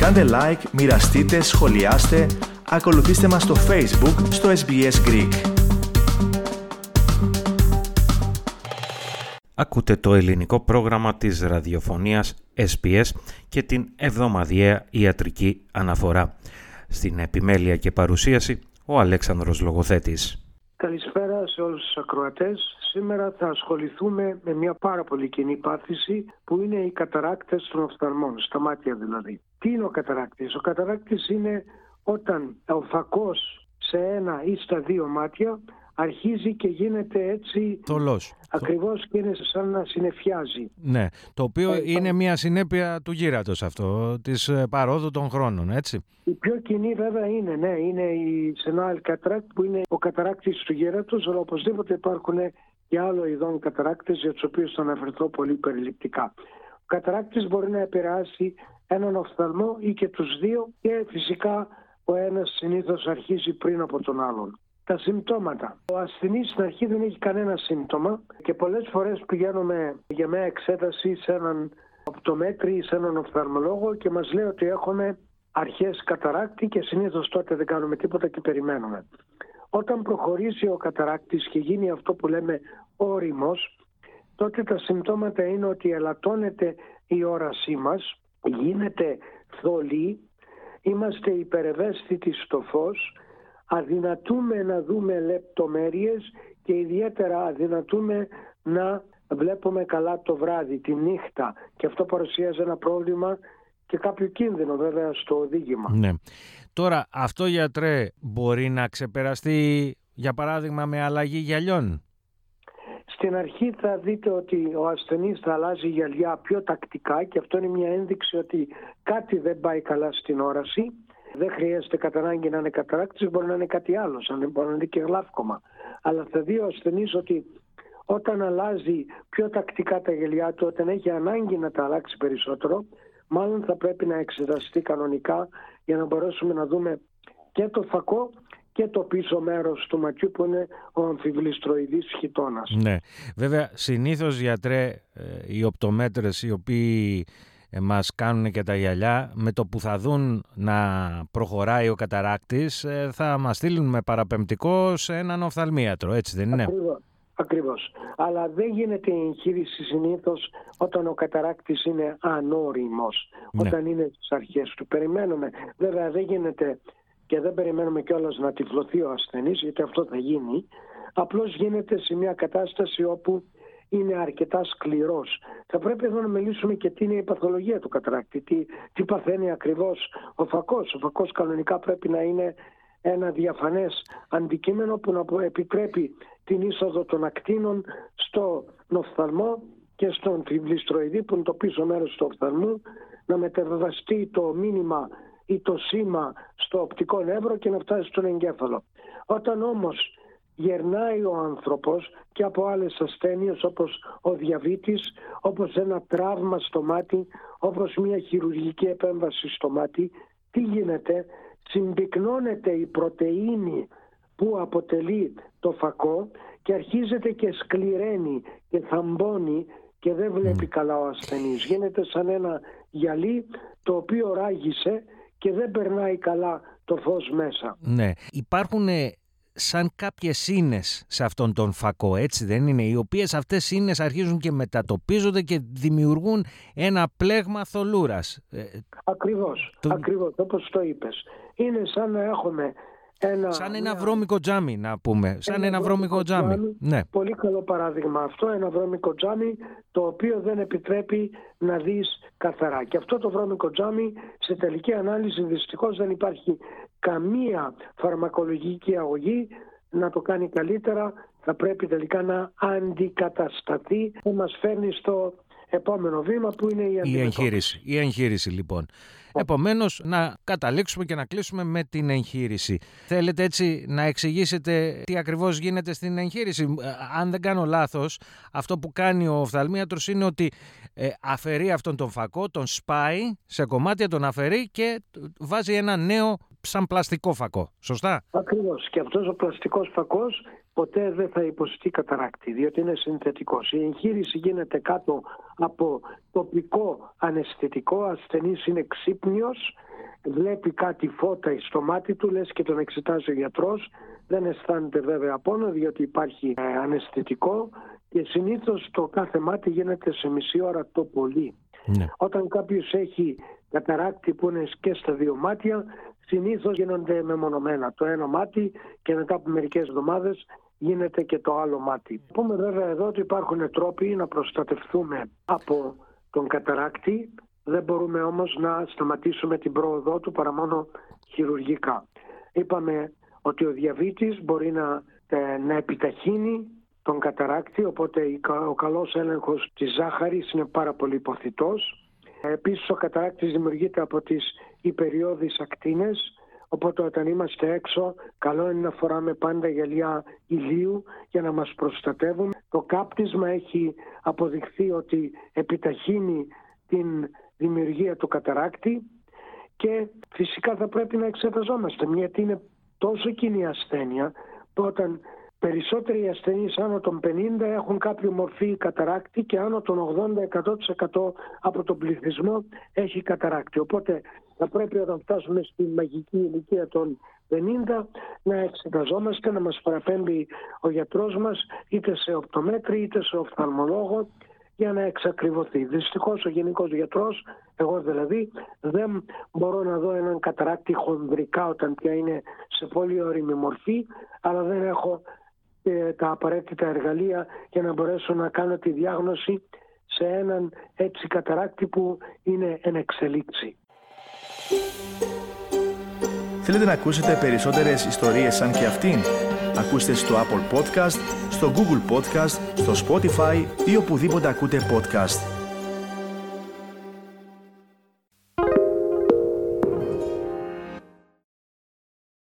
Κάντε like, μοιραστείτε, σχολιάστε, ακολουθήστε μας στο Facebook στο SBS Greek. Ακούτε το ελληνικό πρόγραμμα της ραδιοφωνίας SBS και την εβδομαδιαία ιατρική αναφορά. Στην επιμέλεια και παρουσίαση ο Αλέξανδρος Λογοθέτης. Καλησπέρα σε όλους τους ακροατές. Σήμερα θα ασχοληθούμε με μια πάρα πολύ κοινή πάθηση που είναι οι καταράκτες των οφθαλμών, στα μάτια δηλαδή. Τι είναι ο καταράκτης; Ο καταράκτης είναι όταν ο φακός σε ένα ή στα δύο μάτια αρχίζει και γίνεται έτσι Θολός. ακριβώς και είναι σαν να συνεφιάζει. Ναι, το οποίο Ε, είναι το- μια συνέπεια του γύρατος αυτό, της ε, παρόδου των χρόνων, έτσι. Η πιο κοινή βέβαια είναι, ναι, είναι η senile cataract που είναι ο καταράκτης του γέρατος, αλλά οπωσδήποτε υπάρχουν και άλλο ειδών καταράκτες για τους οποίους θα αναφερθώ πολύ περιληπτικά. Ο καταράκτης μπορεί να επηρεάσει έναν οφθαλμό ή και τους δύο και φυσικά ο ένας συνήθως αρχίζει πριν από τον άλλον. Τα συμπτώματα. Ο ασθενής στην αρχή δεν έχει κανένα σύμπτωμα και πολλές φορές πηγαίνουμε για μια εξέταση σε έναν οπτομέτρη ή σε έναν οφθαλμολόγο και μας λέει ότι έχουμε αρχές καταράκτη και συνήθως τότε δεν κάνουμε τίποτα και περιμένουμε. Όταν προχωρήσει ο καταράκτης και γίνει αυτό που λέμε όριμος, τότε τα συμπτώματα είναι ότι ελαττώνεται η όρασή μας, γίνεται θολή, είμαστε υπερευαίσθητοι στο φως, αδυνατούμε να δούμε λεπτομέρειες και ιδιαίτερα αδυνατούμε να βλέπουμε καλά το βράδυ, τη νύχτα και αυτό παρουσιάζει ένα πρόβλημα και κάποιο κίνδυνο βέβαια στο οδήγημα. Ναι. Τώρα, αυτό γιατρέ μπορεί να ξεπεραστεί, για παράδειγμα, με αλλαγή γυαλιών; Στην αρχή θα δείτε ότι ο ασθενής θα αλλάζει γυαλιά πιο τακτικά και αυτό είναι μια ένδειξη ότι κάτι δεν πάει καλά στην όραση. Δεν χρειάζεται κατά ανάγκη να είναι καταράκτης, μπορεί να είναι κάτι άλλο, σαν μπορεί να είναι και γλάφκομα. Αλλά θα δει ο ασθενής ότι όταν αλλάζει πιο τακτικά τα γυαλιά του, όταν έχει ανάγκη να τα αλλάξει περισσότερο, μάλλον θα πρέπει να εξεταστεί κανονικά για να μπορέσουμε να δούμε και το φακό και το πίσω μέρος του ματιού που είναι ο αμφιβληστροειδής χιτώνας. Ναι. Βέβαια, συνήθως γιατρέ, ε, οι οπτομέτρες οι οποίοι ε, μας κάνουν και τα γυαλιά, με το που θα δουν να προχωράει ο καταράκτης, ε, θα μας στείλουν με παραπεμπτικό σε έναν οφθαλμίατρο, έτσι δεν είναι; Ακριβώς. Ακριβώς. Αλλά δεν γίνεται η εγχείρηση συνήθως όταν ο καταράκτης είναι ανώριμος, Ναι. όταν είναι στις αρχές του. Περιμένουμε. Βέβαια δεν γίνεται και δεν περιμένουμε κιόλας να τυφλωθεί ο ασθενής, γιατί αυτό θα γίνει. Απλώς γίνεται σε μια κατάσταση όπου είναι αρκετά σκληρός. Θα πρέπει εδώ να μιλήσουμε και τι είναι η παθολογία του καταράκτη, τι, τι παθαίνει ακριβώς ο φακός. Ο φακός κανονικά πρέπει να είναι ένα διαφανές αντικείμενο που να επιτρέπει την είσοδο των ακτίνων στο οφθαλμό και στον φιβλιστροειδή που είναι το πίσω μέρος του οφθαλμού να μεταβαστεί το μήνυμα ή το σήμα στο οπτικό νεύρο και να φτάσει στον εγκέφαλο. Όταν όμως γερνάει ο άνθρωπος και από άλλες ασθένειες όπως ο διαβήτης, όπως ένα τραύμα στο μάτι, όπως μια χειρουργική επέμβαση στο μάτι, τι γίνεται, συμπυκνώνεται η πρωτεΐνη που αποτελεί το φακό και αρχίζεται και σκληραίνει και θαμπώνει και δεν βλέπει καλά ο ασθενής. Γίνεται σαν ένα γυαλί το οποίο ράγισε και δεν περνάει καλά το φως μέσα. Ναι. Υπάρχουν ε, σαν κάποιες ίνες σε αυτόν τον φακό, έτσι δεν είναι, οι οποίες αυτές ίνες αρχίζουν και μετατοπίζονται και δημιουργούν ένα πλέγμα θολούρας. Ε, Ακριβώς, Το- ακριβώς όπως το είπες. Είναι σαν να έχουμε ένα... σαν ένα μια- βρώμικο τζάμι να πούμε, σαν ένα, βρώμικο τζάμι. Ναι. Πολύ καλό παράδειγμα αυτό, ένα βρώμικο τζάμι το οποίο δεν επιτρέπει να δεις καθαρά. Και αυτό το βρώμικο τζάμι σε τελική ανάλυση δυστυχώς δεν υπάρχει καμία φαρμακολογική αγωγή να το κάνει καλύτερα. Θα πρέπει τελικά να αντικατασταθεί που μας φέρνει στο επόμενο βήμα που είναι η Η αντιμετώπιση. εγχείρηση. Η εγχείρηση λοιπόν. Επομένως να καταλήξουμε και να κλείσουμε με την εγχείρηση. Θέλετε έτσι να εξηγήσετε τι ακριβώς γίνεται στην εγχείρηση; Ε, Αν δεν κάνω λάθος, αυτό που κάνει ο οφθαλμίατρος είναι ότι ε, αφαιρεί αυτόν τον φακό, τον σπάει σε κομμάτια, τον αφαιρεί και βάζει ένα νέο σαν πλαστικό φακό. Σωστά; Ακριβώς. Και αυτός ο πλαστικός φακός ποτέ δεν θα υποστεί καταράκτη, διότι είναι συνθετικός. Η εγχείρηση γίνεται κάτω από τοπικό αναισθητικό, ασθενής είναι ξύπνιος βλέπει κάτι φώτα στο μάτι του, λες και τον εξετάζει ο γιατρός, δεν αισθάνεται βέβαια πόνο διότι υπάρχει ε, αναισθητικό και συνήθως το κάθε μάτι γίνεται σε μισή ώρα το πολύ. Ναι. Όταν κάποιος έχει καταράκτη που είναι και στα δύο μάτια, συνήθως γίνονται μεμονωμένα το ένα μάτι και μετά από μερικές εβδομάδες γίνεται και το άλλο μάτι. Πούμε βέβαια εδώ ότι υπάρχουν τρόποι να προστατευτούμε από τον καταράκτη, δεν μπορούμε όμως να σταματήσουμε την πρόοδό του παρά μόνο χειρουργικά. Είπαμε ότι ο διαβήτης μπορεί να, ε, να επιταχύνει τον καταράκτη, οπότε ο καλός έλεγχος της ζάχαρης είναι πάρα πολύ υποθητός. Επίσης ο καταράκτης δημιουργείται από τις υπεριώδεις ακτίνες, οπότε όταν είμαστε έξω καλό είναι να φοράμε πάντα γυαλιά ηλίου για να μας προστατεύουν. Το κάπτισμα έχει αποδειχθεί ότι επιταχύνει την δημιουργία του καταράκτη και φυσικά θα πρέπει να εξεταζόμαστε γιατί είναι τόσο κοινή ασθένεια που όταν περισσότεροι ασθενείς άνω των 50 έχουν κάποιο μορφή καταράκτη και άνω των 80-100% από τον πληθυσμό έχει καταράκτη. Οπότε θα πρέπει όταν φτάσουμε στη μαγική ηλικία των 50 να εξεταζόμαστε, να μας παραπέμπει ο γιατρός μας είτε σε οπτομέτρη είτε σε οφθαλμολόγο για να εξακριβωθεί. Δυστυχώς ο γενικός γιατρός, εγώ δηλαδή, δεν μπορώ να δω έναν καταράκτη χονδρικά όταν πια είναι σε πολύ όρημη μορφή, αλλά δεν έχω ε, τα απαραίτητα εργαλεία για να μπορέσω να κάνω τη διάγνωση σε έναν έτσι καταράκτη που είναι εν εξελίξη. Θέλετε να ακούσετε περισσότερες ιστορίες σαν και αυτήν; Ακούστε στο Apple Podcast, στο Google Podcast, στο Spotify ή οπουδήποτε ακούτε podcast.